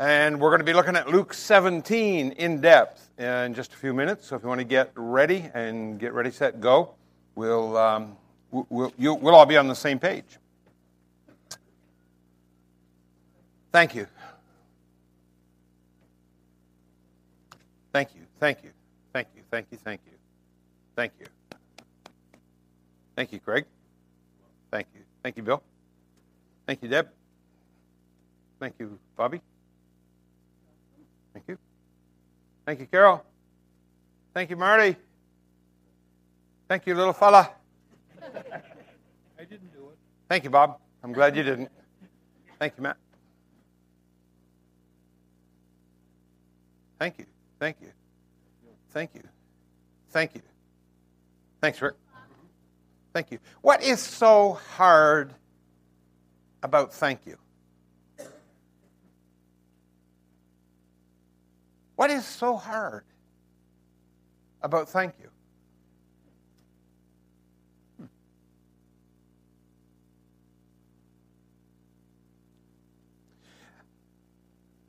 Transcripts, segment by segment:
And we're going to be looking at Luke 17 in depth in just a few minutes. So if you want to get ready and get ready, set, go, we'll, um, we'll, you, we'll all be on the same page. Thank you. Thank you. Thank you. Thank you. Thank you. Thank you. Thank you. Thank you, Craig. Thank you. Thank you, Bill. Thank you, Deb. Thank you, Bobby. Thank you. Thank you, Carol. Thank you, Marty. Thank you, little fella. I didn't do it. Thank you, Bob. I'm glad you didn't. Thank you, Matt. Thank you. Thank you. Thank you. Thank you. Thanks, Rick. Thank you. What is so hard about thank you? What is so hard about thank you? Hmm.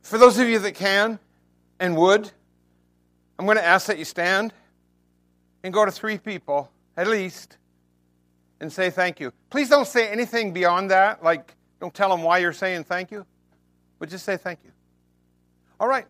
For those of you that can and would, I'm going to ask that you stand and go to three people at least and say thank you. Please don't say anything beyond that, like don't tell them why you're saying thank you, but just say thank you. All right.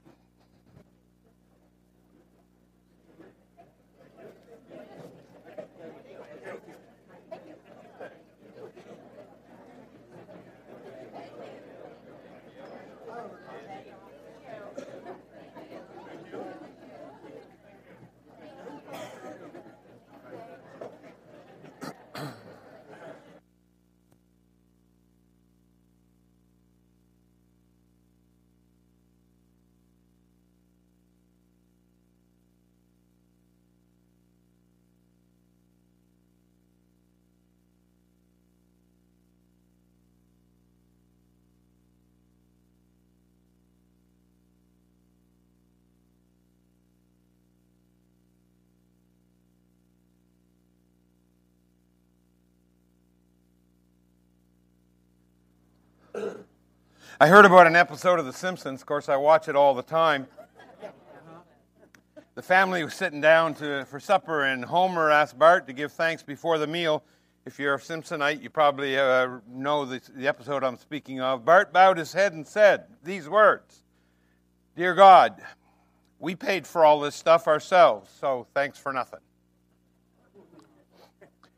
I heard about an episode of The Simpsons. Of course, I watch it all the time. The family was sitting down to, for supper, and Homer asked Bart to give thanks before the meal. If you're a Simpsonite, you probably uh, know the, the episode I'm speaking of. Bart bowed his head and said these words Dear God, we paid for all this stuff ourselves, so thanks for nothing.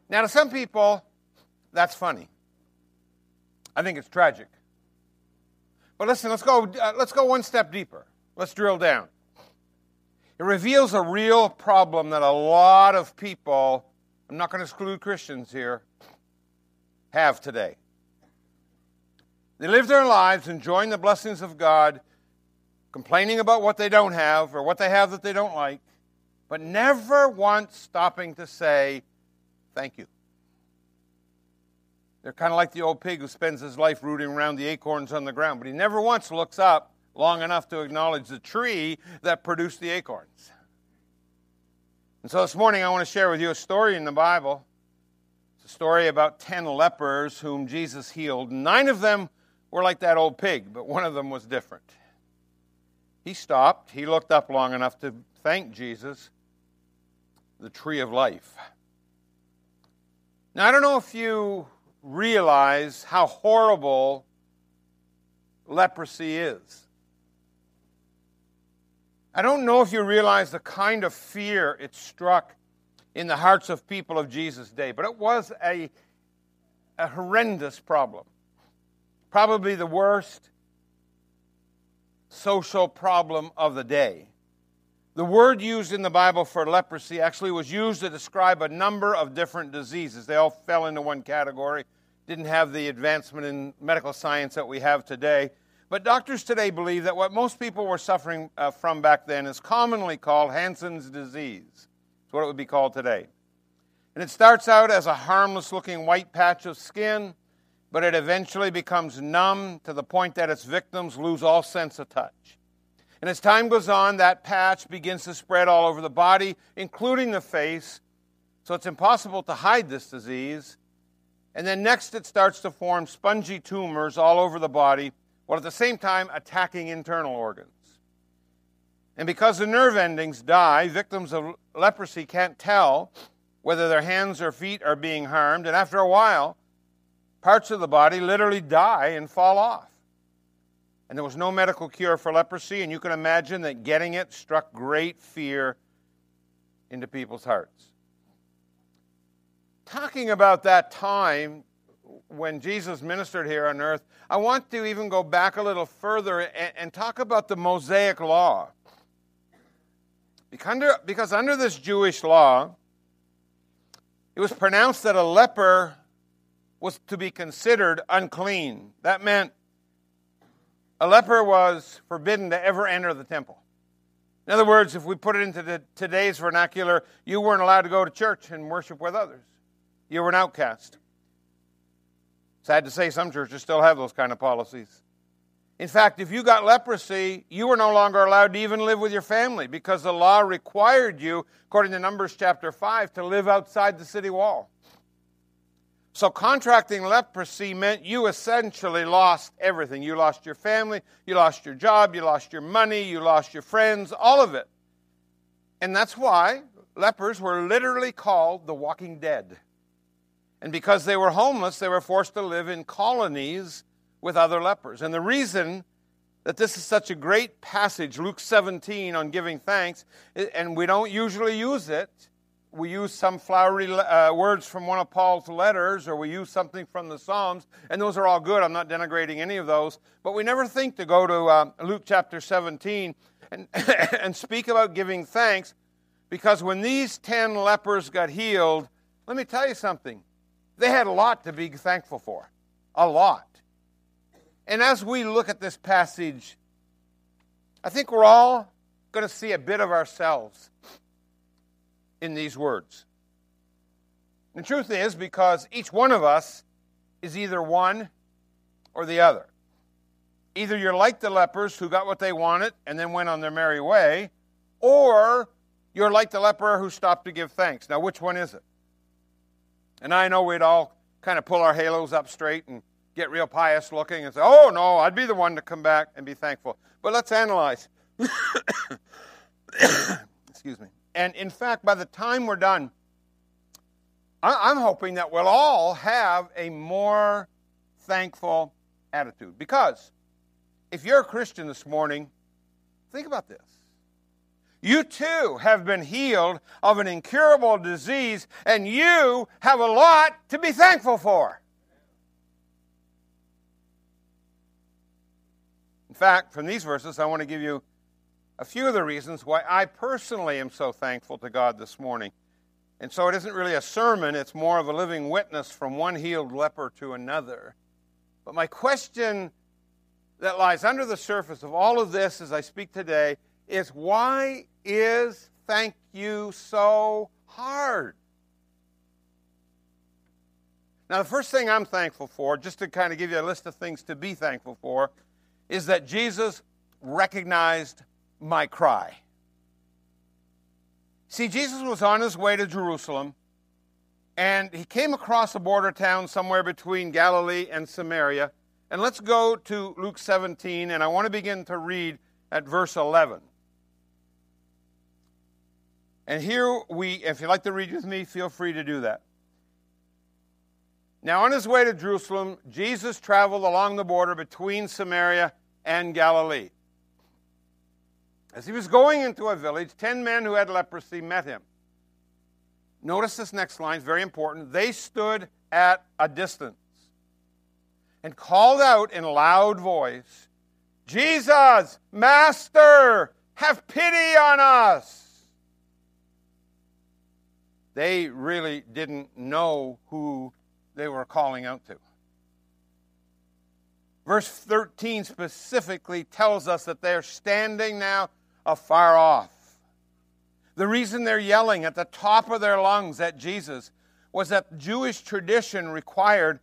Now, to some people, that's funny. I think it's tragic. But listen, let's go, uh, let's go one step deeper. Let's drill down. It reveals a real problem that a lot of people, I'm not going to exclude Christians here, have today. They live their lives enjoying the blessings of God, complaining about what they don't have or what they have that they don't like, but never once stopping to say, Thank you. They're kind of like the old pig who spends his life rooting around the acorns on the ground, but he never once looks up long enough to acknowledge the tree that produced the acorns. And so this morning I want to share with you a story in the Bible. It's a story about 10 lepers whom Jesus healed. Nine of them were like that old pig, but one of them was different. He stopped, he looked up long enough to thank Jesus, the tree of life. Now, I don't know if you realize how horrible leprosy is. I don't know if you realize the kind of fear it struck in the hearts of people of Jesus' day, but it was a, a horrendous problem. Probably the worst social problem of the day. The word used in the Bible for leprosy actually was used to describe a number of different diseases. They all fell into one category, didn't have the advancement in medical science that we have today. But doctors today believe that what most people were suffering uh, from back then is commonly called Hansen's disease. It's what it would be called today. And it starts out as a harmless looking white patch of skin, but it eventually becomes numb to the point that its victims lose all sense of touch. And as time goes on, that patch begins to spread all over the body, including the face, so it's impossible to hide this disease. And then next, it starts to form spongy tumors all over the body, while at the same time attacking internal organs. And because the nerve endings die, victims of leprosy can't tell whether their hands or feet are being harmed, and after a while, parts of the body literally die and fall off. And there was no medical cure for leprosy, and you can imagine that getting it struck great fear into people's hearts. Talking about that time when Jesus ministered here on earth, I want to even go back a little further and, and talk about the Mosaic Law. Because under, because under this Jewish law, it was pronounced that a leper was to be considered unclean. That meant a leper was forbidden to ever enter the temple. In other words, if we put it into today's vernacular, you weren't allowed to go to church and worship with others. You were an outcast. Sad to say, some churches still have those kind of policies. In fact, if you got leprosy, you were no longer allowed to even live with your family because the law required you, according to Numbers chapter 5, to live outside the city wall. So, contracting leprosy meant you essentially lost everything. You lost your family, you lost your job, you lost your money, you lost your friends, all of it. And that's why lepers were literally called the walking dead. And because they were homeless, they were forced to live in colonies with other lepers. And the reason that this is such a great passage, Luke 17, on giving thanks, and we don't usually use it. We use some flowery uh, words from one of Paul's letters, or we use something from the Psalms, and those are all good. I'm not denigrating any of those. But we never think to go to uh, Luke chapter 17 and, and speak about giving thanks, because when these 10 lepers got healed, let me tell you something they had a lot to be thankful for. A lot. And as we look at this passage, I think we're all going to see a bit of ourselves in these words. The truth is, because each one of us is either one or the other. Either you're like the lepers who got what they wanted and then went on their merry way, or you're like the leper who stopped to give thanks. Now, which one is it? And I know we'd all kind of pull our halos up straight and get real pious looking and say, oh, no, I'd be the one to come back and be thankful. But let's analyze. Excuse me. And in fact, by the time we're done, I'm hoping that we'll all have a more thankful attitude. Because if you're a Christian this morning, think about this. You too have been healed of an incurable disease, and you have a lot to be thankful for. In fact, from these verses, I want to give you a few of the reasons why I personally am so thankful to God this morning. And so it isn't really a sermon, it's more of a living witness from one healed leper to another. But my question that lies under the surface of all of this as I speak today is why is thank you so hard? Now, the first thing I'm thankful for, just to kind of give you a list of things to be thankful for, is that Jesus recognized my cry. See, Jesus was on his way to Jerusalem, and he came across a border town somewhere between Galilee and Samaria. And let's go to Luke 17, and I want to begin to read at verse 11. And here we, if you'd like to read with me, feel free to do that. Now, on his way to Jerusalem, Jesus traveled along the border between Samaria and Galilee. As he was going into a village, ten men who had leprosy met him. Notice this next line, it's very important. They stood at a distance and called out in a loud voice, Jesus, Master, have pity on us. They really didn't know who they were calling out to. Verse 13 specifically tells us that they're standing now afar off. The reason they're yelling at the top of their lungs at Jesus was that Jewish tradition required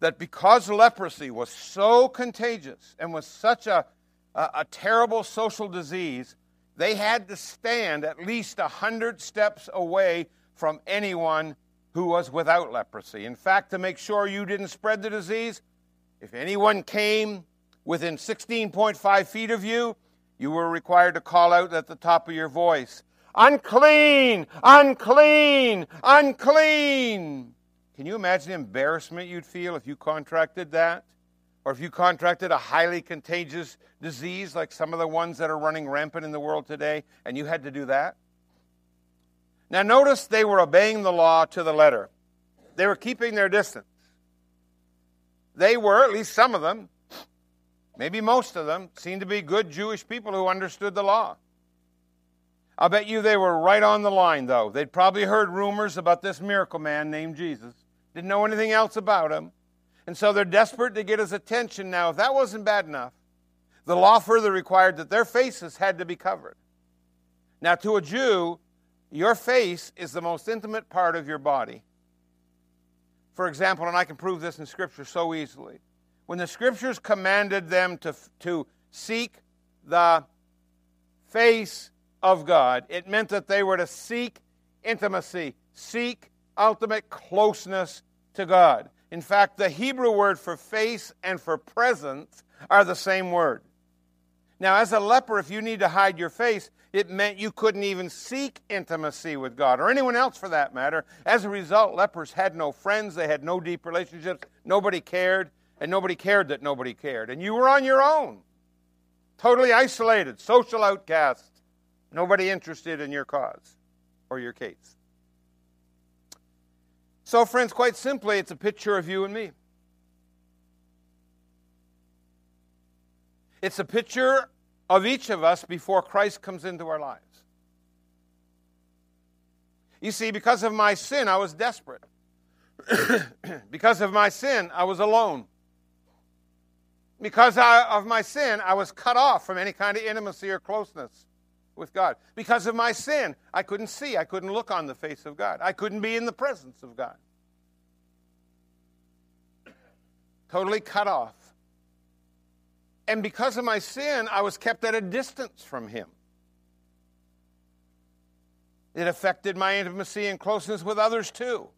that because leprosy was so contagious and was such a, a, a terrible social disease, they had to stand at least a hundred steps away from anyone who was without leprosy. In fact, to make sure you didn't spread the disease, if anyone came within 16.5 feet of you, you were required to call out at the top of your voice, Unclean! Unclean! Unclean! Can you imagine the embarrassment you'd feel if you contracted that? Or if you contracted a highly contagious disease like some of the ones that are running rampant in the world today, and you had to do that? Now, notice they were obeying the law to the letter. They were keeping their distance. They were, at least some of them, maybe most of them, seemed to be good Jewish people who understood the law. I'll bet you they were right on the line, though. They'd probably heard rumors about this miracle man named Jesus, didn't know anything else about him. And so they're desperate to get his attention. Now, if that wasn't bad enough, the law further required that their faces had to be covered. Now, to a Jew, your face is the most intimate part of your body. For example, and I can prove this in Scripture so easily, when the Scriptures commanded them to, to seek the face of God, it meant that they were to seek intimacy, seek ultimate closeness to God. In fact, the Hebrew word for face and for presence are the same word. Now, as a leper, if you need to hide your face, it meant you couldn't even seek intimacy with God or anyone else for that matter. As a result, lepers had no friends, they had no deep relationships, nobody cared, and nobody cared that nobody cared. And you were on your own, totally isolated, social outcast, nobody interested in your cause or your case. So, friends, quite simply, it's a picture of you and me. It's a picture of each of us before Christ comes into our lives. You see, because of my sin, I was desperate. because of my sin, I was alone. Because of my sin, I was cut off from any kind of intimacy or closeness with God. Because of my sin, I couldn't see, I couldn't look on the face of God, I couldn't be in the presence of God. Totally cut off. And because of my sin, I was kept at a distance from him. It affected my intimacy and closeness with others too.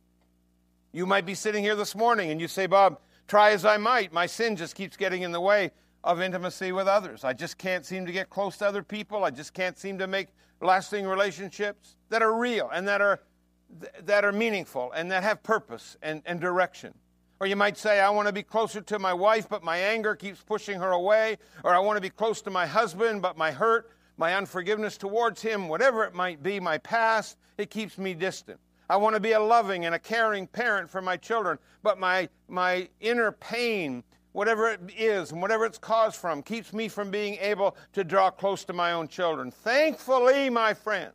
You might be sitting here this morning and you say, Bob, try as I might, my sin just keeps getting in the way of intimacy with others. I just can't seem to get close to other people. I just can't seem to make lasting relationships that are real and that are, that are meaningful and that have purpose and, and direction. Or you might say, I want to be closer to my wife, but my anger keeps pushing her away. Or I want to be close to my husband, but my hurt, my unforgiveness towards him, whatever it might be, my past, it keeps me distant. I want to be a loving and a caring parent for my children, but my, my inner pain, whatever it is and whatever it's caused from, keeps me from being able to draw close to my own children. Thankfully, my friends,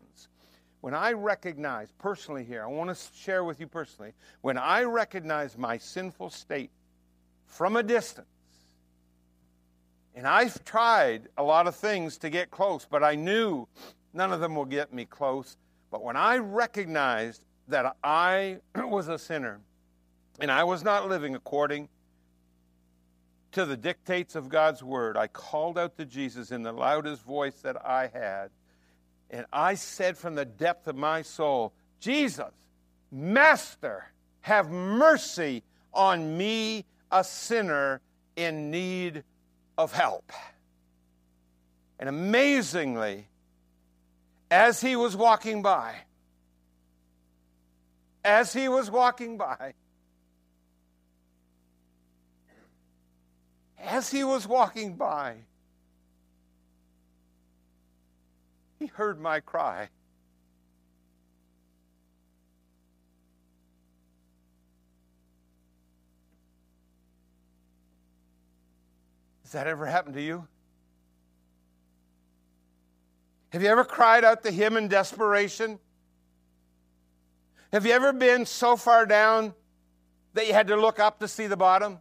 when I recognize, personally here, I want to share with you personally, when I recognize my sinful state from a distance, and I've tried a lot of things to get close, but I knew none of them will get me close. But when I recognized that I was a sinner and I was not living according to the dictates of God's word, I called out to Jesus in the loudest voice that I had. And I said from the depth of my soul, Jesus, Master, have mercy on me, a sinner in need of help. And amazingly, as he was walking by, as he was walking by, as he was walking by, He heard my cry. Has that ever happened to you? Have you ever cried out to Him in desperation? Have you ever been so far down that you had to look up to see the bottom?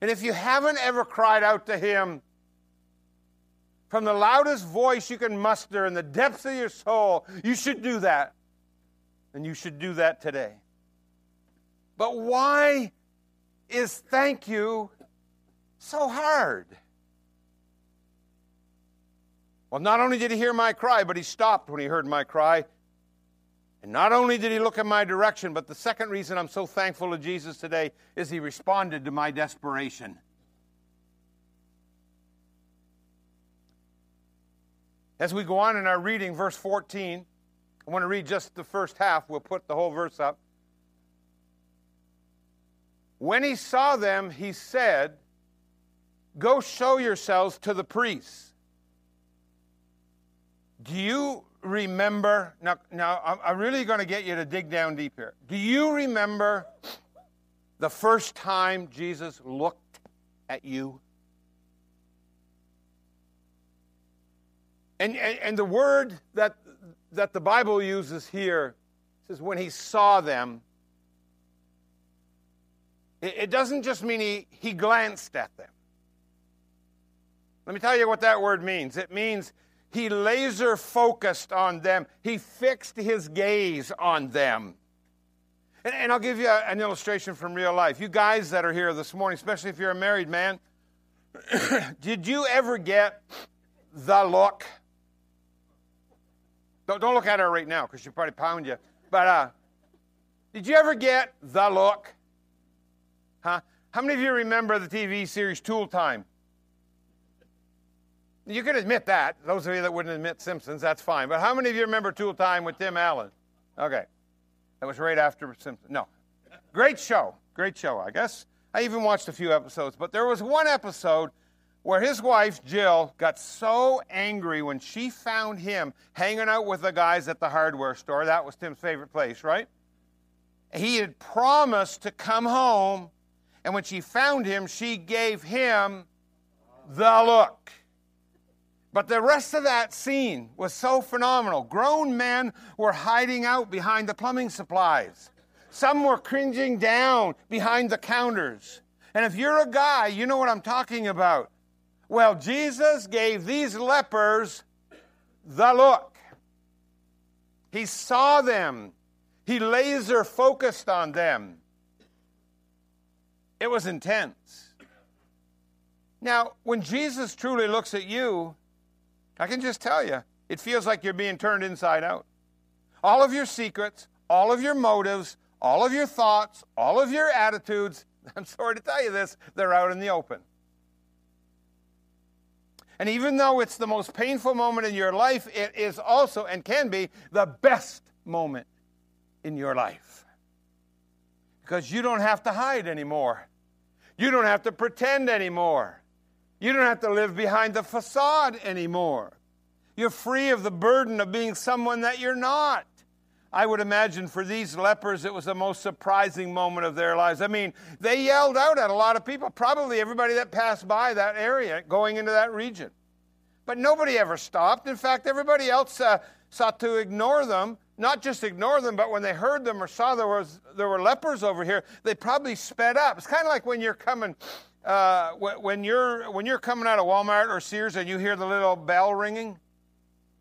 And if you haven't ever cried out to Him, from the loudest voice you can muster in the depths of your soul, you should do that. And you should do that today. But why is thank you so hard? Well, not only did he hear my cry, but he stopped when he heard my cry And not only did he look in my direction, but the second reason I'm so thankful to Jesus today is he responded to my desperation. As we go on in our reading, verse 14, I want to read just the first half. We'll put the whole verse up. When he saw them, he said, Go show yourselves to the priests. Do you remember? Now, now I'm really going to get you to dig down deep here. Do you remember the first time Jesus looked at you? And, and, and the word that, that the Bible uses here says when he saw them, it, it doesn't just mean he, he glanced at them. Let me tell you what that word means. It means he laser focused on them, he fixed his gaze on them. And, and I'll give you a, an illustration from real life. You guys that are here this morning, especially if you're a married man, did you ever get the look? Don't, don't look at her right now because she'll probably pound you. But uh, did you ever get the look? Huh? How many of you remember the TV series Tool Time? You can admit that. Those of you that wouldn't admit Simpsons, that's fine. But how many of you remember Tool Time with Tim Allen? Okay. That was right after Simpsons. No. Great show. Great show, I guess. I even watched a few episodes. But there was one episode where his wife, Jill, got so angry when she found him hanging out with the guys at the hardware store. That was Tim's favorite place, right? He had promised to come home, and when she found him, she gave him the look. But the rest of that scene was so phenomenal. Grown men were hiding out behind the plumbing supplies. Some were cringing down behind the counters. And if you're a guy, you know what I'm talking about. Well, Jesus gave these lepers the look. He saw them, he laser focused on them. It was intense. Now, when Jesus truly looks at you, I can just tell you, it feels like you're being turned inside out. All of your secrets, all of your motives, all of your thoughts, all of your attitudes, I'm sorry to tell you this, they're out in the open. And even though it's the most painful moment in your life, it is also and can be the best moment in your life. Because you don't have to hide anymore. You don't have to pretend anymore. You don't have to live behind the facade anymore. You're free of the burden of being someone that you're not. I would imagine for these lepers, it was the most surprising moment of their lives. I mean, they yelled out at a lot of people, probably everybody that passed by that area going into that region. But nobody ever stopped. In fact, everybody else uh, sought to ignore them. Not just ignore them, but when they heard them or saw there, was, there were lepers over here, they probably sped up. It's kind of like when you're coming. Uh, when you're when you're coming out of Walmart or Sears and you hear the little bell ringing,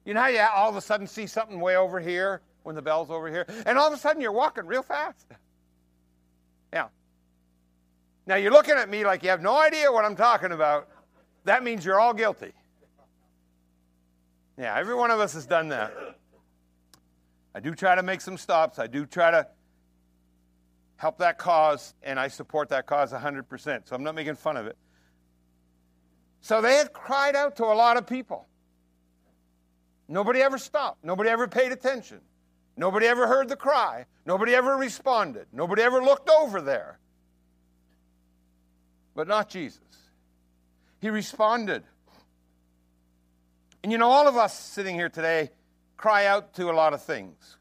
you know how you all of a sudden see something way over here when the bell's over here, and all of a sudden you're walking real fast. Yeah. Now you're looking at me like you have no idea what I'm talking about. That means you're all guilty. Yeah, every one of us has done that. I do try to make some stops. I do try to help that cause, and I support that cause 100%. So I'm not making fun of it. So they had cried out to a lot of people. Nobody ever stopped. Nobody ever paid attention. Nobody ever heard the cry. Nobody ever responded. Nobody ever looked over there. But not Jesus. He responded. And you know, all of us sitting here today cry out to a lot of things.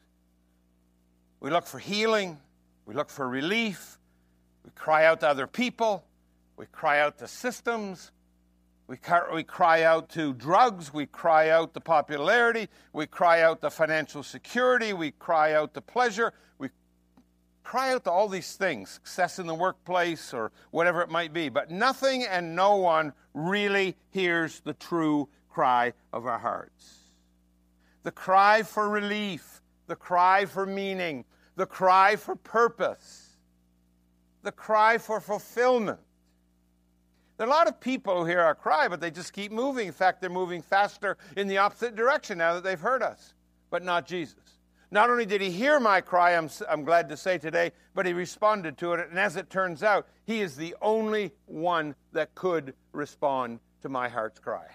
We look for healing, we look for relief, we cry out to other people, we cry out to systems, we cry, we cry out to drugs. We cry out to popularity. We cry out to financial security. We cry out to pleasure. We cry out to all these things, success in the workplace or whatever it might be. But nothing and no one really hears the true cry of our hearts. The cry for relief, the cry for meaning, the cry for purpose, the cry for fulfillment. There are a lot of people who hear our cry, but they just keep moving. In fact, they're moving faster in the opposite direction now that they've heard us, but not Jesus. Not only did he hear my cry, I'm, I'm glad to say today, but he responded to it. And as it turns out, he is the only one that could respond to my heart's cry.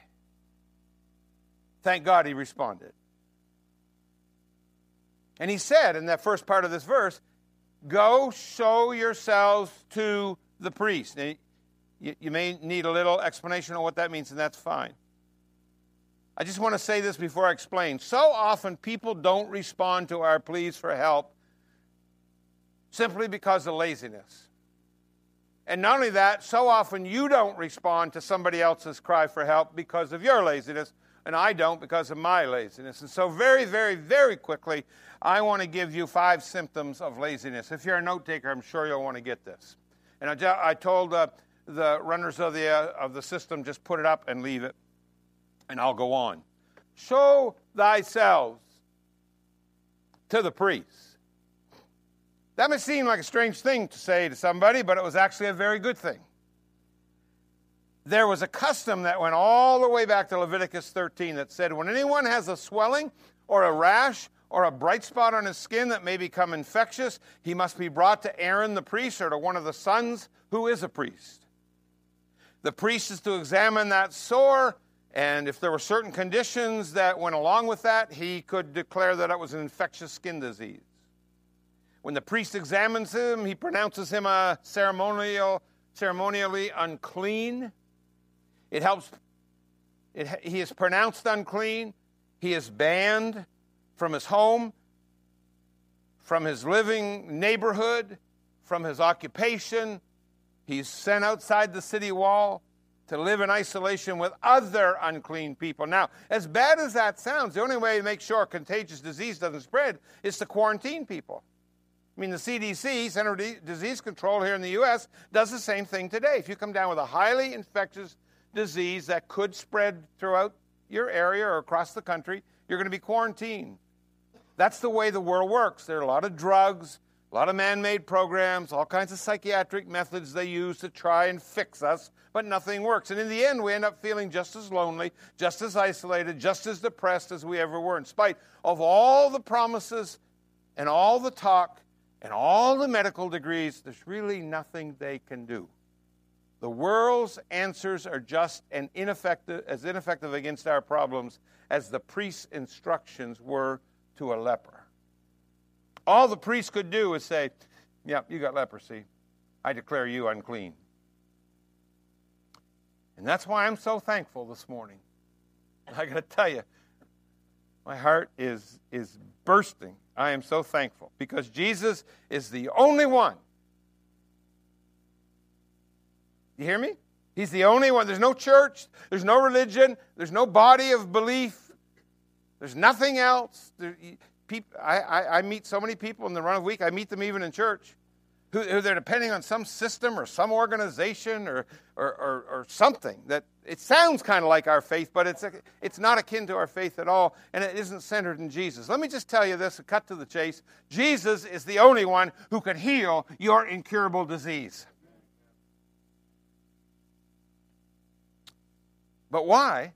Thank God he responded. And he said in that first part of this verse, Go show yourselves to the priest. Now, you, you may need a little explanation on what that means, and that's fine. I just want to say this before I explain. So often people don't respond to our pleas for help simply because of laziness. And not only that, so often you don't respond to somebody else's cry for help because of your laziness, and I don't because of my laziness. And so, very, very, very quickly, I want to give you five symptoms of laziness. If you're a note taker, I'm sure you'll want to get this. And I, I told uh, the runners of the, uh, of the system just put it up and leave it, and I'll go on. Show thyself to the priests. That may seem like a strange thing to say to somebody, but it was actually a very good thing. There was a custom that went all the way back to Leviticus 13 that said when anyone has a swelling or a rash or a bright spot on his skin that may become infectious, he must be brought to Aaron the priest or to one of the sons who is a priest. The priest is to examine that sore, and if there were certain conditions that went along with that, he could declare that it was an infectious skin disease. When the priest examines him, he pronounces him a ceremonial, ceremonially unclean. It helps, it, he is pronounced unclean. He is banned from his home, from his living neighborhood, from his occupation. He's sent outside the city wall to live in isolation with other unclean people. Now, as bad as that sounds, the only way to make sure contagious disease doesn't spread is to quarantine people. I mean, the CDC, Center of Disease Control here in the U.S., does the same thing today. If you come down with a highly infectious disease that could spread throughout your area or across the country, you're going to be quarantined. That's the way the world works. There are a lot of drugs, a lot of man made programs, all kinds of psychiatric methods they use to try and fix us, but nothing works. And in the end, we end up feeling just as lonely, just as isolated, just as depressed as we ever were, in spite of all the promises and all the talk and all the medical degrees. There's really nothing they can do. The world's answers are just and ineffective, as ineffective against our problems as the priest's instructions were to a leper. All the priest could do was say, Yep, you got leprosy. I declare you unclean. And that's why I'm so thankful this morning. I got to tell you, my heart is, is bursting. I am so thankful because Jesus is the only one. You hear me? He's the only one. There's no church, there's no religion, there's no body of belief there's nothing else. People, I, I, I, meet so many people in the run of week, I meet them even in church, who, who they're depending on some system or some organization or, or, or, or something that it sounds kind of like our faith, but it's, it's not akin to our faith at all, and it isn't centered in Jesus. Let me just tell you this, cut to the chase. Jesus is the only one who can heal your incurable disease. But why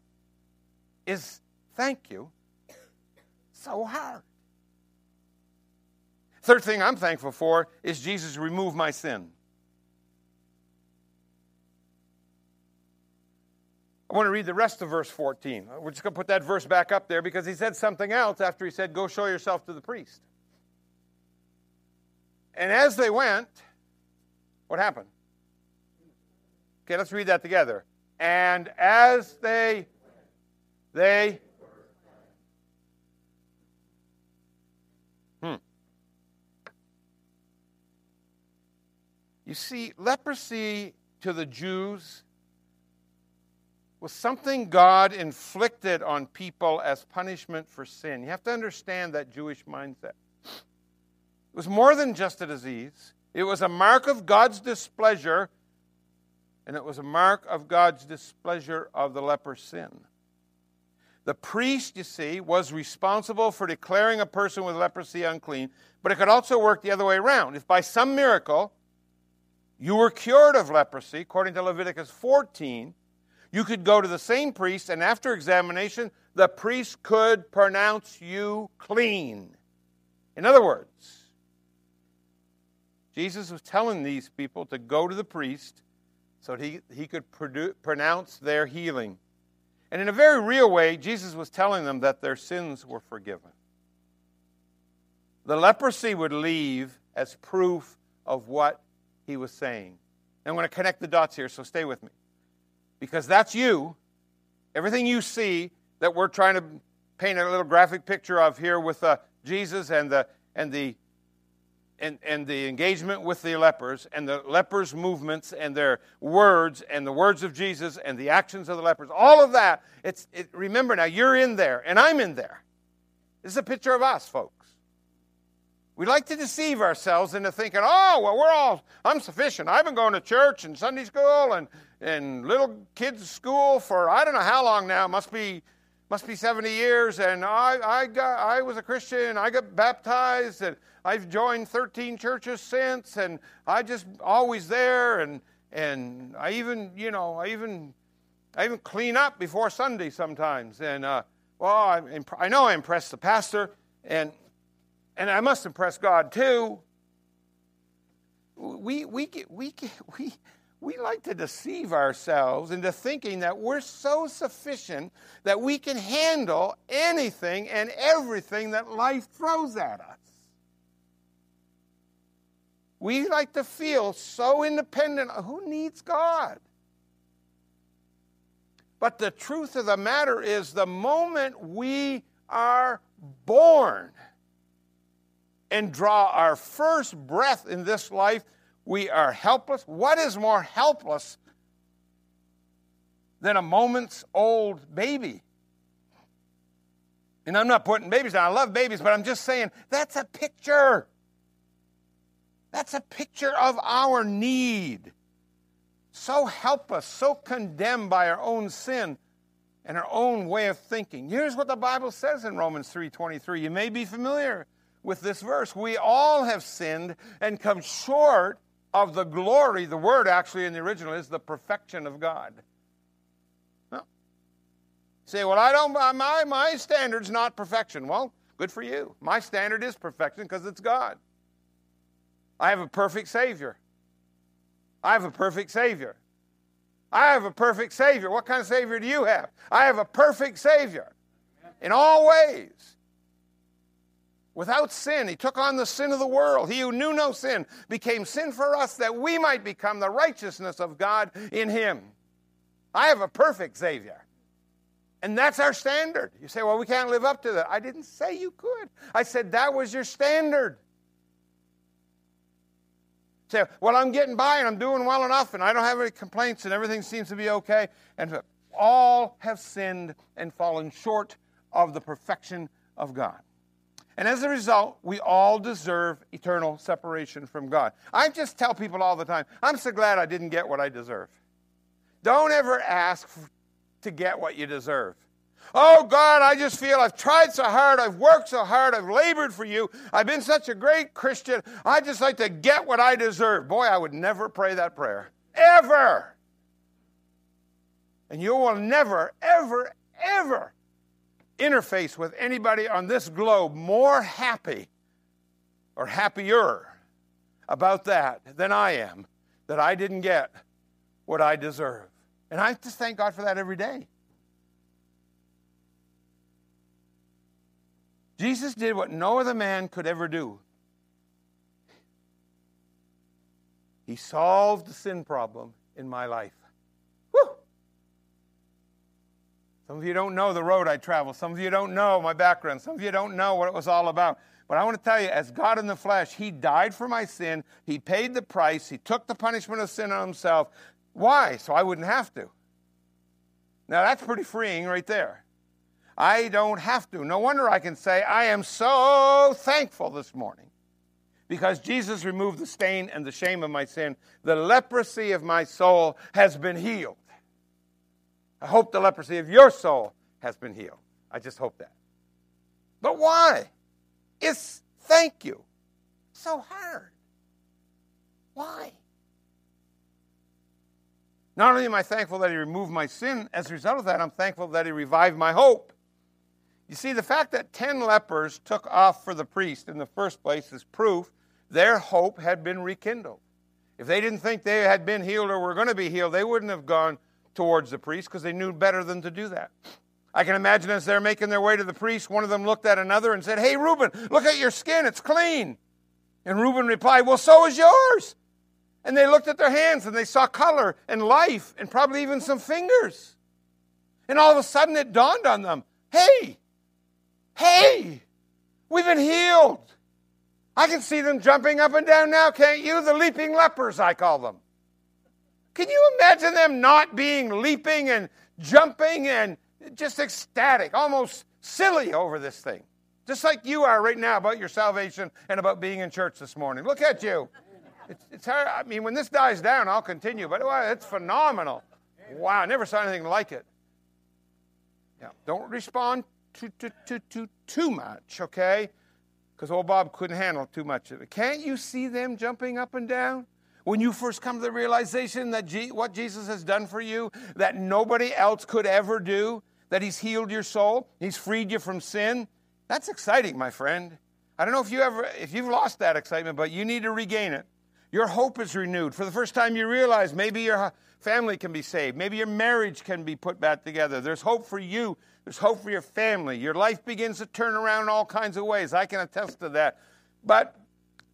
is thank you so hard. Third thing I'm thankful for is Jesus removed my sin. I want to read the rest of verse 14. We're just going to put that verse back up there because he said something else after he said, Go show yourself to the priest. And as they went, what happened? Okay, let's read that together. And as they they You see, leprosy to the Jews was something God inflicted on people as punishment for sin. You have to understand that Jewish mindset. It was more than just a disease, it was a mark of God's displeasure, and it was a mark of God's displeasure of the leper's sin. The priest, you see, was responsible for declaring a person with leprosy unclean, but it could also work the other way around. If by some miracle you were cured of leprosy, according to Leviticus 14, you could go to the same priest, and after examination, the priest could pronounce you clean. In other words, Jesus was telling these people to go to the priest so he, he could pronounce their healing. And in a very real way, Jesus was telling them that their sins were forgiven. The leprosy would leave as proof of what he was saying. I'm going to connect the dots here, so stay with me. Because that's you. Everything you see that we're trying to paint a little graphic picture of here with uh, Jesus and the, and, the, and, and the engagement with the lepers and the lepers' movements and their words and the words of Jesus and the actions of the lepers, all of that. It's, it, remember now, you're in there and I'm in there. This is a picture of us, folks. We like to deceive ourselves into thinking, oh, well, we're all, I'm sufficient. I've been going to church and Sunday school and, and little kids' school for I don't know how long now. Must be, must be 70 years. And I, I, got, I was a Christian. I got baptized and I've joined 13 churches since. And I just always there. And, and I even, you know, I even, I even clean up before Sunday sometimes. And, uh, well, I, I know I impress the pastor. And and I must impress God too. We, we, we, we, we like to deceive ourselves into thinking that we're so sufficient that we can handle anything and everything that life throws at us. We like to feel so independent. Who needs God? But the truth of the matter is, the moment we are born, and draw our first breath in this life, we are helpless. What is more helpless than a moment's old baby? And I'm not putting babies down. I love babies, but I'm just saying that's a picture. That's a picture of our need. So helpless, so condemned by our own sin and our own way of thinking. Here's what the Bible says in Romans 3:23. You may be familiar with this verse. We all have sinned and come short of the glory. The word actually in the original is the perfection of God. Well, say, well, I don't, my, my standard's not perfection. Well, good for you. My standard is perfection because it's God. I have a perfect Savior. I have a perfect Savior. I have a perfect Savior. What kind of Savior do you have? I have a perfect Savior in all ways without sin. He took on the sin of the world. He who knew no sin became sin for us that we might become the righteousness of God in him. I have a perfect Savior. And that's our standard. You say, well, we can't live up to that. I didn't say you could. I said that was your standard. Say, well, I'm getting by and I'm doing well enough and I don't have any complaints and everything seems to be okay. And all have sinned and fallen short of the perfection of God. And as a result, we all deserve eternal separation from God. I just tell people all the time, I'm so glad I didn't get what I deserve. Don't ever ask to get what you deserve. Oh God, I just feel I've tried so hard, I've worked so hard, I've labored for you, I've been such a great Christian, I just like to get what I deserve. Boy, I would never pray that prayer. Ever. And you will never, ever, ever interface with anybody on this globe more happy or happier about that than I am that I didn't get what I deserve. And I just thank God for that every day. Jesus did what no other man could ever do. He solved the sin problem in my life. Some of you don't know the road I traveled. Some of you don't know my background. Some of you don't know what it was all about. But I want to tell you, as God in the flesh, He died for my sin. He paid the price. He took the punishment of sin on Himself. Why? So I wouldn't have to. Now that's pretty freeing right there. I don't have to. No wonder I can say, I am so thankful this morning because Jesus removed the stain and the shame of my sin. The leprosy of my soul has been healed. I hope the leprosy of your soul has been healed. I just hope that. But why? It's thank you. So hard. Why? Not only am I thankful that He removed my sin, as a result of that, I'm thankful that He revived my hope. You see, the fact that 10 lepers took off for the priest in the first place is proof their hope had been rekindled. If they didn't think they had been healed or were going to be healed, they wouldn't have gone towards the priest because they knew better than to do that. I can imagine as they're making their way to the priest, one of them looked at another and said, Hey, Reuben, look at your skin, it's clean. And Reuben replied, Well, so is yours. And they looked at their hands and they saw color and life and probably even some fingers. And all of a sudden it dawned on them hey, hey, we've been healed. I can see them jumping up and down now, can't you? The leaping lepers, I call them. Can you imagine them not being leaping and jumping and just ecstatic, almost silly over this thing? Just like you are right now about your salvation and about being in church this morning. Look at you. It's, it's hard. I mean, when this dies down, I'll continue, but it's phenomenal. Wow, I never saw anything like it. Yeah, don't respond too, too, too, too, too much, okay? because old Bob couldn't handle too much of it. Can't you see them jumping up and down? When you first come to the realization that G- what Jesus has done for you, that nobody else could ever do, that He's healed your soul, He's freed you from sin, that's exciting, my friend. I don't know if you ever if you've lost that excitement, but you need to regain it. Your hope is renewed. For the first time, you realize maybe your family can be saved. Maybe your marriage can be put back together. There's hope for you there's hope for your family. Your life begins to turn around in all kinds of ways. I can attest to that. But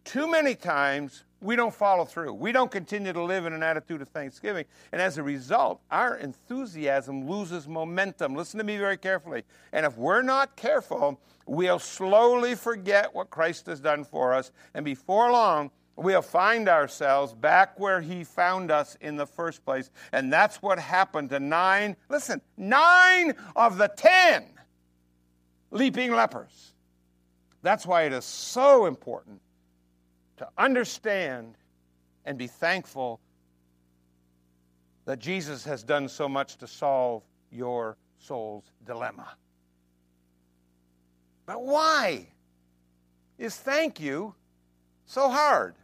too many times, we don't follow through. We don't continue to live in an attitude of thanksgiving. And as a result, our enthusiasm loses momentum. Listen to me very carefully. And if we're not careful, we'll slowly forget what Christ has done for us. And before long, we'll find ourselves back where he found us in the first place. And that's what happened to nine, listen, nine of the ten leaping lepers. That's why it is so important to understand and be thankful that Jesus has done so much to solve your soul's dilemma. But why is thank you so hard?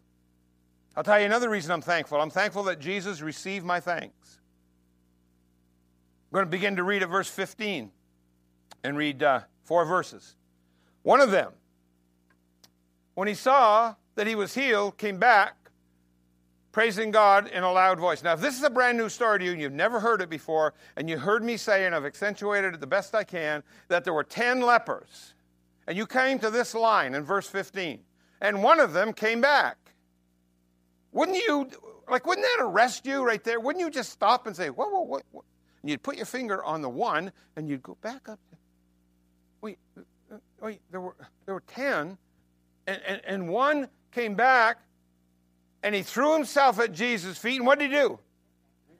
I'll tell you another reason I'm thankful. I'm thankful that Jesus received my thanks. I'm going to begin to read at verse 15 and read uh, four verses. One of them, when he saw that he was healed, came back praising God in a loud voice. Now, if this is a brand new story to you and you've never heard it before, and you heard me say, and I've accentuated it the best I can, that there were 10 lepers, and you came to this line in verse 15, and one of them came back. Wouldn't you, like, wouldn't that arrest you right there? Wouldn't you just stop and say, whoa, whoa, whoa? And you'd put your finger on the one and you'd go back up. To. Wait, wait, there were, there were 10, and, and, and one came back and he threw himself at Jesus' feet. And what did he do?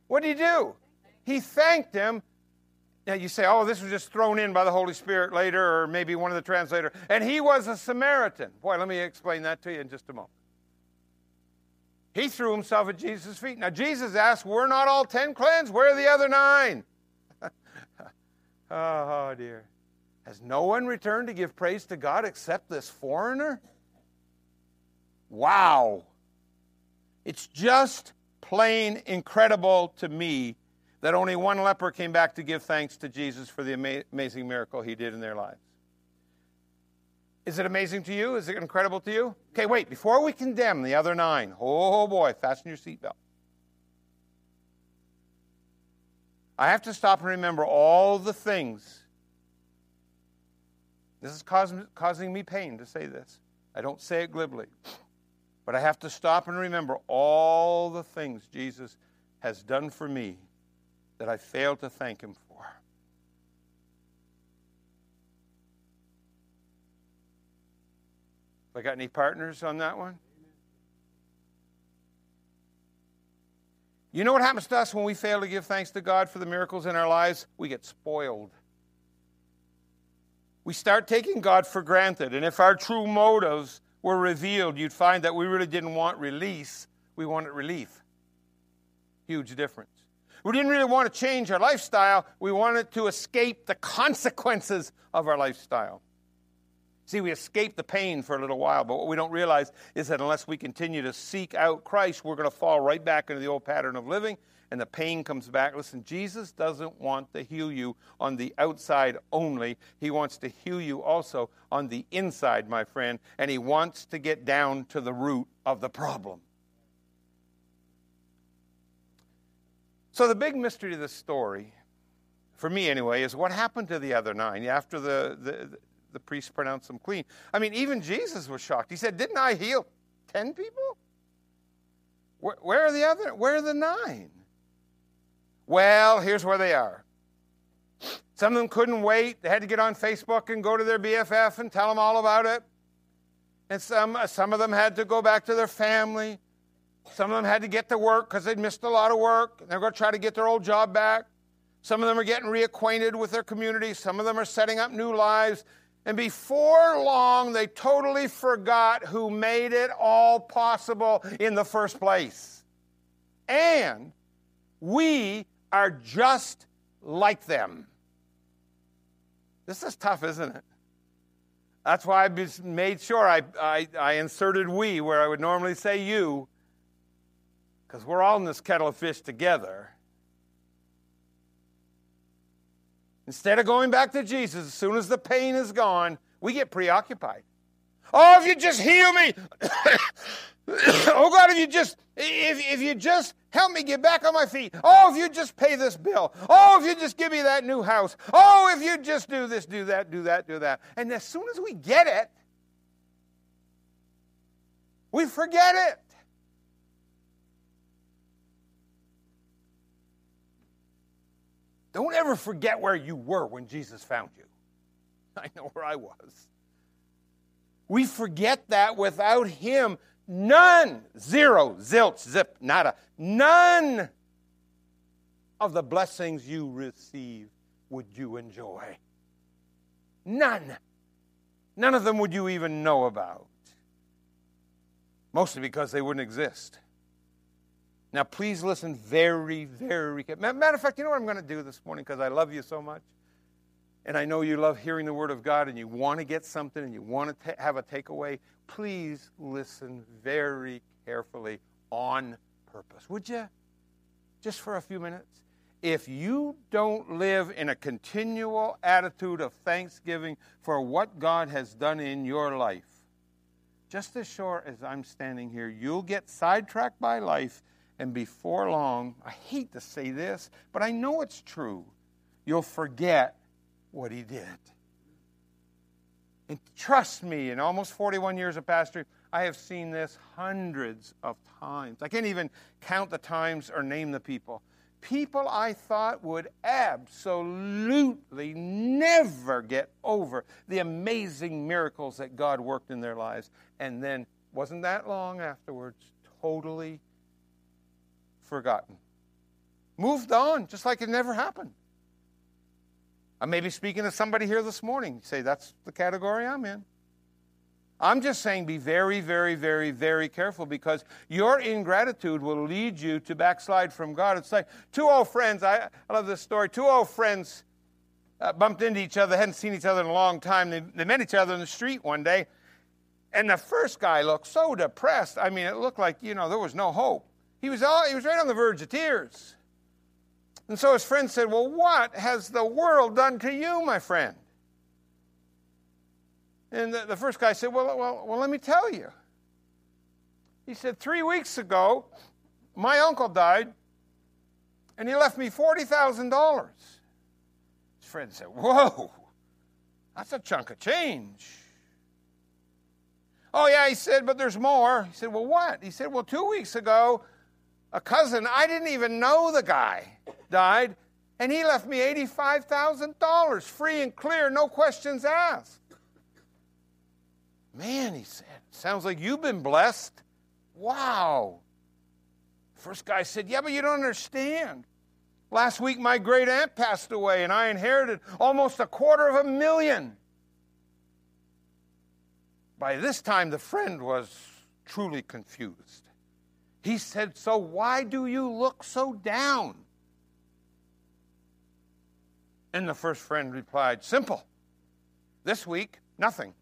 What did he do? He thanked him. Now you say, oh, this was just thrown in by the Holy Spirit later, or maybe one of the translators. And he was a Samaritan. Boy, let me explain that to you in just a moment. He threw himself at Jesus' feet. Now, Jesus asked, We're not all ten cleansed? Where are the other nine? oh, dear. Has no one returned to give praise to God except this foreigner? Wow. It's just plain incredible to me that only one leper came back to give thanks to Jesus for the amazing miracle he did in their lives. Is it amazing to you? Is it incredible to you? Okay, wait, before we condemn the other nine, oh boy, fasten your seatbelt. I have to stop and remember all the things. This is causing, causing me pain to say this. I don't say it glibly. But I have to stop and remember all the things Jesus has done for me that I failed to thank him for. I got any partners on that one? You know what happens to us when we fail to give thanks to God for the miracles in our lives? We get spoiled. We start taking God for granted. And if our true motives were revealed, you'd find that we really didn't want release, we wanted relief. Huge difference. We didn't really want to change our lifestyle, we wanted to escape the consequences of our lifestyle. See, we escape the pain for a little while, but what we don't realize is that unless we continue to seek out Christ, we're going to fall right back into the old pattern of living, and the pain comes back. Listen, Jesus doesn't want to heal you on the outside only. He wants to heal you also on the inside, my friend, and He wants to get down to the root of the problem. So, the big mystery of this story, for me anyway, is what happened to the other nine after the, the, the priest pronounced them clean. I mean, even Jesus was shocked. He said, Didn't I heal 10 people? Where, where are the other? Where are the nine? Well, here's where they are. Some of them couldn't wait. They had to get on Facebook and go to their BFF and tell them all about it. And some, some of them had to go back to their family. Some of them had to get to work because they'd missed a lot of work. They're going to try to get their old job back. Some of them are getting reacquainted with their community. Some of them are setting up new lives. And before long, they totally forgot who made it all possible in the first place. And we are just like them. This is tough, isn't it? That's why I made sure I, I, I inserted we where I would normally say you, because we're all in this kettle of fish together. Instead of going back to Jesus, as soon as the pain is gone, we get preoccupied. Oh, if you just heal me. oh God, if you just if, if you just help me get back on my feet. Oh, if you just pay this bill. Oh, if you just give me that new house. Oh, if you just do this, do that, do that, do that. And as soon as we get it, we forget it. Don't ever forget where you were when Jesus found you. I know where I was. We forget that without Him, none, zero, zilch, zip, nada, none of the blessings you receive would you enjoy. None. None of them would you even know about. Mostly because they wouldn't exist. Now, please listen very, very. Matter of fact, you know what I'm going to do this morning because I love you so much? And I know you love hearing the Word of God and you want to get something and you want to have a takeaway. Please listen very carefully on purpose. Would you? Just for a few minutes. If you don't live in a continual attitude of thanksgiving for what God has done in your life, just as sure as I'm standing here, you'll get sidetracked by life and before long, I hate to say this, but I know it's true, you'll forget what he did. And trust me, in almost 41 years of pastoring, I have seen this hundreds of times. I can't even count the times or name the people. People I thought would absolutely never get over the amazing miracles that God worked in their lives. And then, wasn't that long afterwards, totally forgotten. Moved on, just like it never happened. I may be speaking to somebody here this morning. Say, that's the category I'm in. I'm just saying be very, very, very, very careful because your ingratitude will lead you to backslide from God. It's like two old friends. I, I love this story. Two old friends uh, bumped into each other, hadn't seen each other in a long time. They, they met each other in the street one day. And the first guy looked so depressed. I mean, it looked like, you know, there was no hope. He was, all, he was right on the verge of tears. And so his friend said, Well, what has the world done to you, my friend? And the, the first guy said, well, well, well, let me tell you. He said, Three weeks ago, my uncle died, and he left me $40,000. His friend said, Whoa, that's a chunk of change. Oh, yeah, he said, but there's more. He said, Well, what? He said, Well, two weeks ago, a cousin, I didn't even know the guy, died, and he left me $85,000 free and clear, no questions asked. Man, he said, sounds like you've been blessed. Wow. First guy said, Yeah, but you don't understand. Last week, my great aunt passed away, and I inherited almost a quarter of a million. By this time, the friend was truly confused. He said, So why do you look so down? And the first friend replied, Simple. This week, nothing.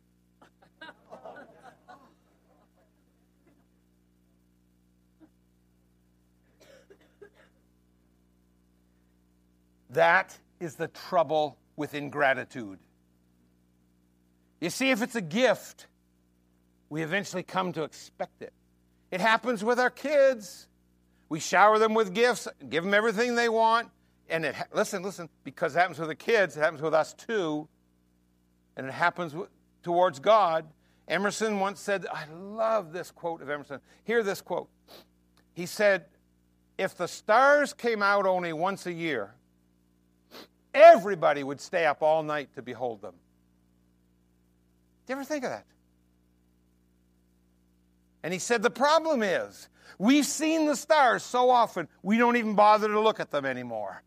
That is the trouble with ingratitude. You see, if it's a gift, we eventually come to expect it. It happens with our kids. We shower them with gifts, give them everything they want, and it listen, listen, because it happens with the kids, it happens with us too, and it happens towards God. Emerson once said, I love this quote of Emerson. Hear this quote. He said, If the stars came out only once a year, everybody would stay up all night to behold them. Do you ever think of that? And he said, The problem is, we've seen the stars so often, we don't even bother to look at them anymore.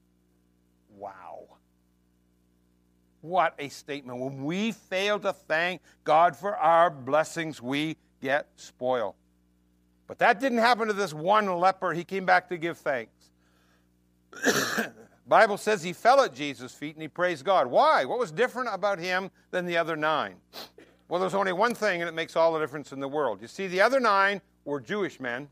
What a statement. When we fail to thank God for our blessings, we get spoiled. But that didn't happen to this one leper. He came back to give thanks. Bible says he fell at Jesus' feet and he praised God. Why? What was different about him than the other nine? Well, there's only one thing, and it makes all the difference in the world. You see, the other nine were Jewish men,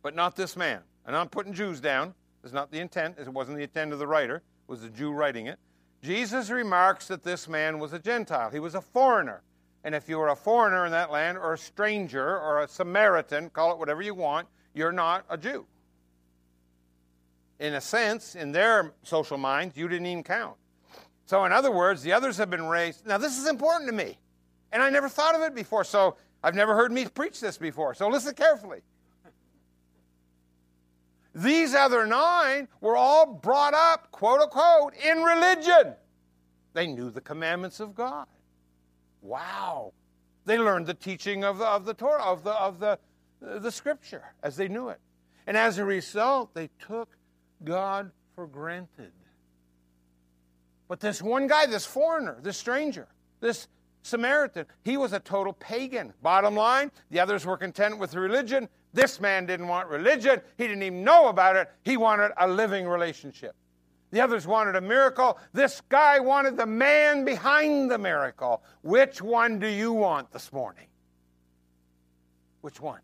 but not this man. And I'm putting Jews down. It's not the intent. It wasn't the intent of the writer. It was the Jew writing it. Jesus remarks that this man was a Gentile. He was a foreigner. And if you were a foreigner in that land, or a stranger, or a Samaritan, call it whatever you want, you're not a Jew. In a sense, in their social minds, you didn't even count. So, in other words, the others have been raised. Now, this is important to me, and I never thought of it before, so I've never heard me preach this before. So, listen carefully. These other nine were all brought up, quote unquote, in religion. They knew the commandments of God. Wow. They learned the teaching of the, of the Torah, of the, of the, uh, the scripture as they knew it. And as a result, they took God for granted. But this one guy, this foreigner, this stranger, this Samaritan, he was a total pagan. Bottom line, the others were content with religion. This man didn't want religion. He didn't even know about it. He wanted a living relationship. The others wanted a miracle. This guy wanted the man behind the miracle. Which one do you want this morning? Which one?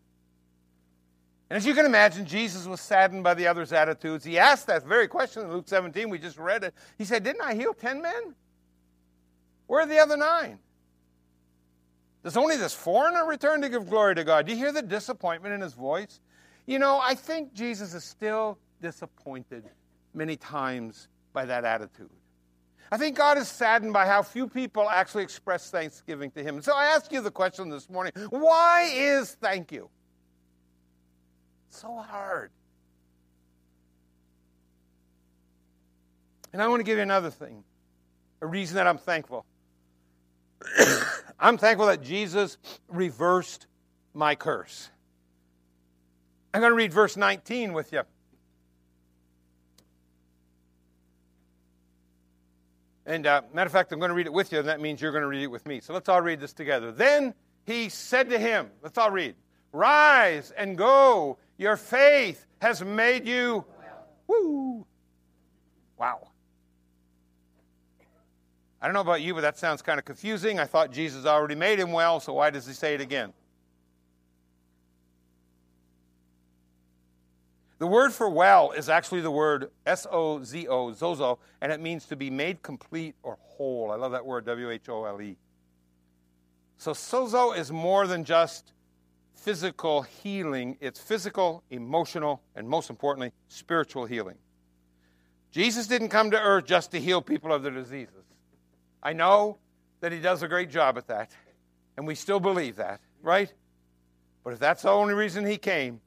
And as you can imagine, Jesus was saddened by the others' attitudes. He asked that very question in Luke 17. We just read it. He said, Didn't I heal 10 men? Where are the other nine? Does only this foreigner return to give glory to God? Do you hear the disappointment in his voice? You know, I think Jesus is still disappointed many times by that attitude. I think God is saddened by how few people actually express thanksgiving to Him. So I ask you the question this morning why is thank you? So hard. And I want to give you another thing, a reason that I'm thankful. I'm thankful that Jesus reversed my curse. I'm going to read verse 19 with you. And uh, matter of fact, I'm going to read it with you, and that means you're going to read it with me. So let's all read this together. Then he said to him, let's all read, Rise and go. Your faith has made you. Woo! Wow. I don't know about you, but that sounds kind of confusing. I thought Jesus already made him well, so why does he say it again? The word for well is actually the word S O Z O, sozo, and it means to be made complete or whole. I love that word, W H O L E. So sozo is more than just physical healing, it's physical, emotional, and most importantly, spiritual healing. Jesus didn't come to earth just to heal people of their diseases. I know that he does a great job at that, and we still believe that, right? But if that's the only reason he came,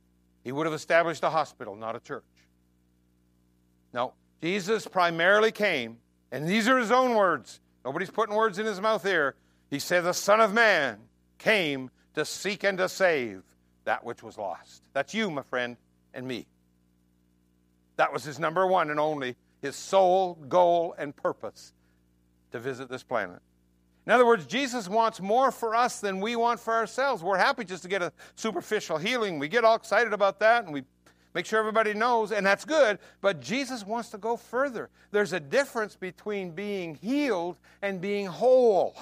he would have established a hospital, not a church. No, Jesus primarily came, and these are his own words. Nobody's putting words in his mouth here. He said, The Son of Man came to seek and to save that which was lost. That's you, my friend, and me. That was his number one and only, his sole goal and purpose to visit this planet. In other words, Jesus wants more for us than we want for ourselves. We're happy just to get a superficial healing. We get all excited about that and we make sure everybody knows, and that's good. But Jesus wants to go further. There's a difference between being healed and being whole.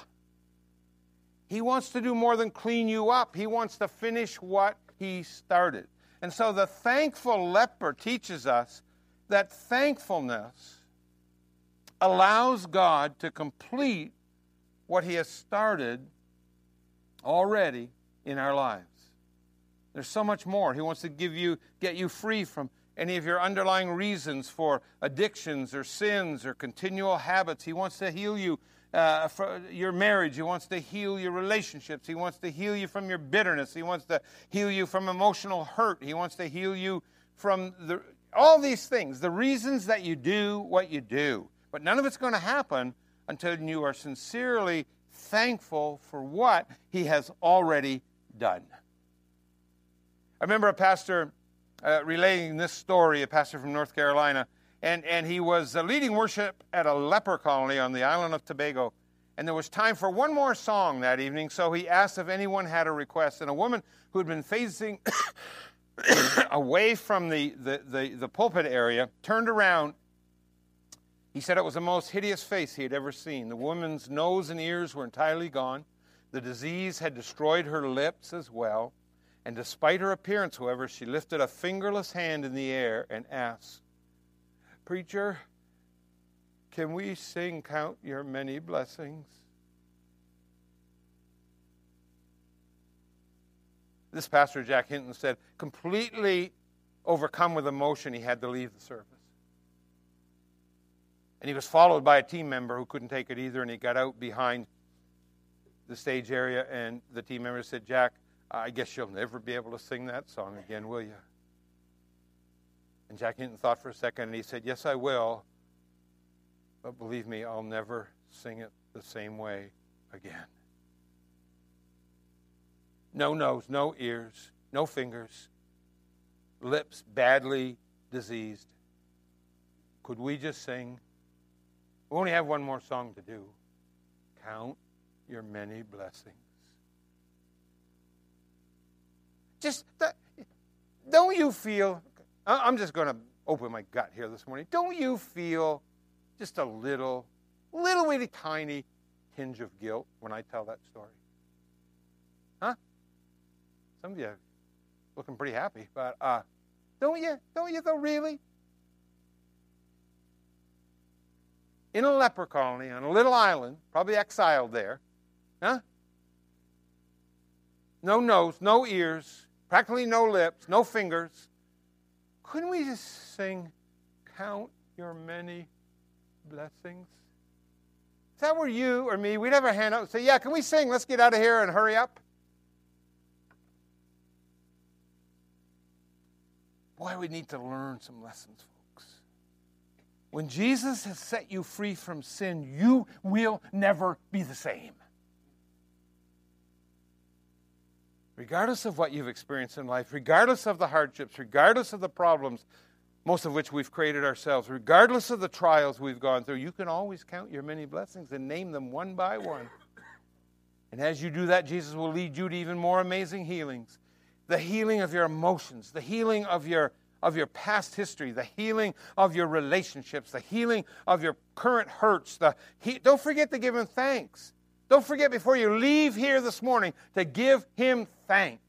He wants to do more than clean you up, He wants to finish what He started. And so the thankful leper teaches us that thankfulness allows God to complete what He has started already in our lives. There's so much more. He wants to give you, get you free from any of your underlying reasons for addictions or sins or continual habits. He wants to heal you uh, for your marriage. He wants to heal your relationships. He wants to heal you from your bitterness. He wants to heal you from emotional hurt. He wants to heal you from the, all these things, the reasons that you do what you do. But none of it's going to happen until you are sincerely thankful for what He has already done. I remember a pastor uh, relating this story, a pastor from North Carolina, and, and he was uh, leading worship at a leper colony on the island of Tobago. And there was time for one more song that evening, so he asked if anyone had a request. And a woman who had been facing away from the, the, the, the pulpit area turned around. He said it was the most hideous face he had ever seen. The woman's nose and ears were entirely gone. The disease had destroyed her lips as well. And despite her appearance, however, she lifted a fingerless hand in the air and asked, Preacher, can we sing Count Your Many Blessings? This pastor, Jack Hinton, said, completely overcome with emotion, he had to leave the service. And he was followed by a team member who couldn't take it either, and he got out behind the stage area, and the team member said, Jack, I guess you'll never be able to sing that song again, will you? And Jack Hinton thought for a second and he said, Yes, I will. But believe me, I'll never sing it the same way again. No nose, no ears, no fingers, lips badly diseased. Could we just sing? We only have one more song to do. Count your many blessings. Just don't you feel? I'm just going to open my gut here this morning. Don't you feel just a little, little bitty tiny tinge of guilt when I tell that story? Huh? Some of you looking pretty happy, but uh, don't you? Don't you though? Really? In a leper colony on a little island, probably exiled there, huh? No nose, no ears, practically no lips, no fingers. Couldn't we just sing, Count Your Many Blessings? If that were you or me, we'd have our hand up and say, Yeah, can we sing? Let's get out of here and hurry up. Boy, we need to learn some lessons. When Jesus has set you free from sin, you will never be the same. regardless of what you've experienced in life, regardless of the hardships, regardless of the problems, most of which we've created ourselves, regardless of the trials we've gone through, you can always count your many blessings and name them one by one. And as you do that, Jesus will lead you to even more amazing healings. The healing of your emotions, the healing of your of your past history, the healing of your relationships, the healing of your current hurts. The he, don't forget to give him thanks. Don't forget before you leave here this morning to give Him thanks.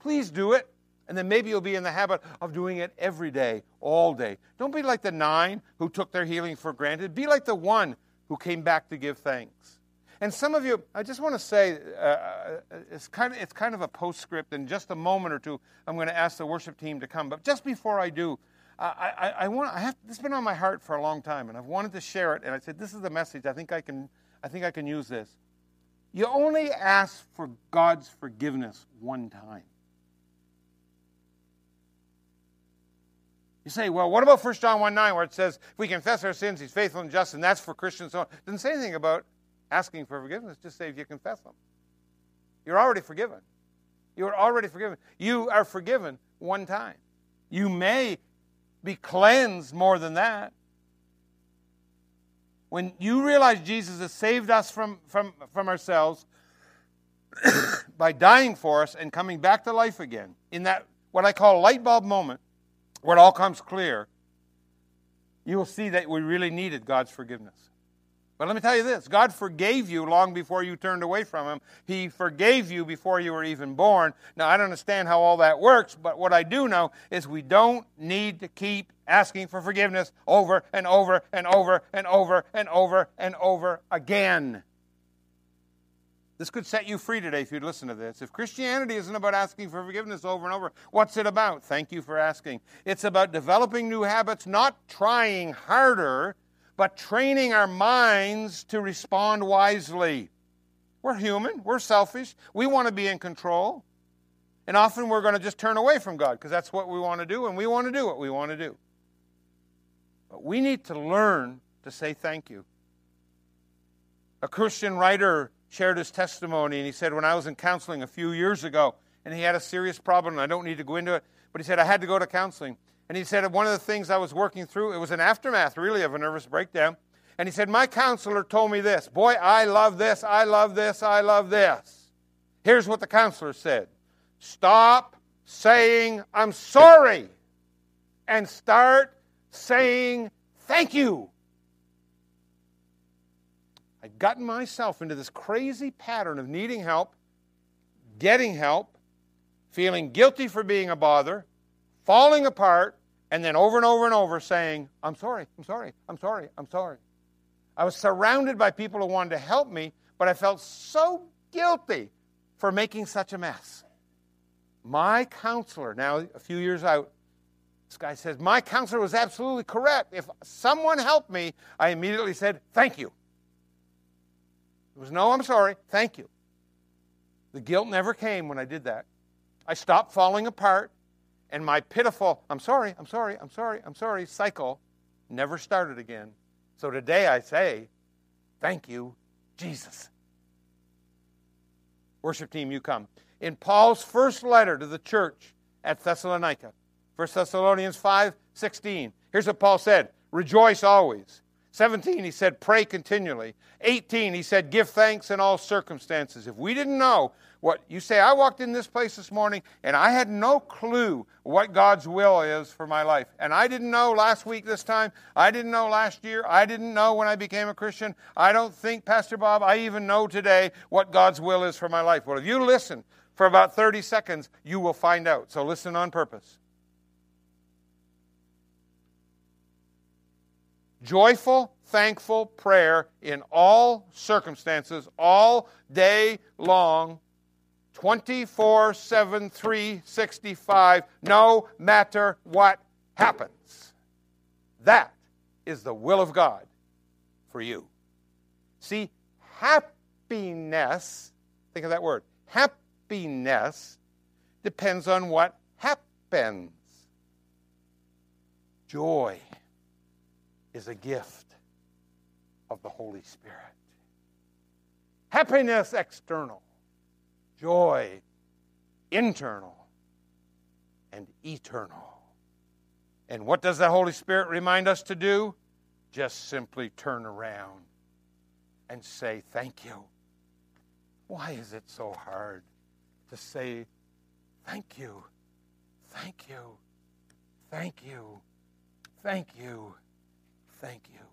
Please do it. And then maybe you'll be in the habit of doing it every day, all day. Don't be like the nine who took their healing for granted. Be like the one who came back to give thanks. And some of you, I just want to say, uh, uh it's, kind of, it's kind of a postscript. In just a moment or two, I'm going to ask the worship team to come. But just before I do, I, I, I want, I have, this has been on my heart for a long time, and I've wanted to share it. And I said, this is the message. I think I can I think I can use this. You only ask for God's forgiveness one time. You say, well, what about 1 John 1 9, where it says, if we confess our sins, he's faithful and just, and that's for Christians. So it doesn't say anything about asking for forgiveness, just say if you confess them. You're already forgiven. You're already forgiven. You are forgiven one time. You may be cleansed more than that. When you realize Jesus has saved us from, from, from ourselves by dying for us and coming back to life again, in that what I call light bulb moment, where it all comes clear, you will see that we really needed God's forgiveness. But let me tell you this God forgave you long before you turned away from Him. He forgave you before you were even born. Now, I don't understand how all that works, but what I do know is we don't need to keep asking for forgiveness over and over and over and over and over and over again. This could set you free today if you'd listen to this. If Christianity isn't about asking for forgiveness over and over, what's it about? Thank you for asking. It's about developing new habits, not trying harder but training our minds to respond wisely. We're human, we're selfish, we want to be in control. And often we're going to just turn away from God because that's what we want to do, and we want to do what we want to do. But we need to learn to say thank you. A Christian writer shared his testimony, and he said, When I was in counseling a few years ago, and he had a serious problem, and I don't need to go into it, but he said, I had to go to counseling. And he said, one of the things I was working through, it was an aftermath, really, of a nervous breakdown. And he said, My counselor told me this Boy, I love this, I love this, I love this. Here's what the counselor said Stop saying, I'm sorry, and start saying, Thank you. I'd gotten myself into this crazy pattern of needing help, getting help, feeling guilty for being a bother, falling apart, and then over and over and over saying, I'm sorry, I'm sorry, I'm sorry, I'm sorry. I was surrounded by people who wanted to help me, but I felt so guilty for making such a mess. My counselor, now a few years out, this guy says, My counselor was absolutely correct. If someone helped me, I immediately said, Thank you. It was no, I'm sorry, thank you. The guilt never came when I did that. I stopped falling apart and my pitiful, I'm sorry, I'm sorry, I'm sorry, I'm sorry cycle never started again. So today I say, thank you, Jesus. Worship team, you come. In Paul's first letter to the church at Thessalonica, 1 Thessalonians 5 16, here's what Paul said Rejoice always. 17, he said, pray continually. 18, he said, give thanks in all circumstances. If we didn't know what you say, I walked in this place this morning and I had no clue what God's will is for my life. And I didn't know last week this time. I didn't know last year. I didn't know when I became a Christian. I don't think, Pastor Bob, I even know today what God's will is for my life. Well, if you listen for about 30 seconds, you will find out. So listen on purpose. joyful, thankful prayer in all circumstances, all day long, 24 7, 365, no matter what happens. That is the will of God for you. See, happiness, think of that word, happiness depends on what happens. Joy is a gift of the Holy Spirit. Happiness external, joy internal, and eternal. And what does the Holy Spirit remind us to do? Just simply turn around and say, Thank you. Why is it so hard to say, Thank you, thank you, thank you, thank you? Thank you.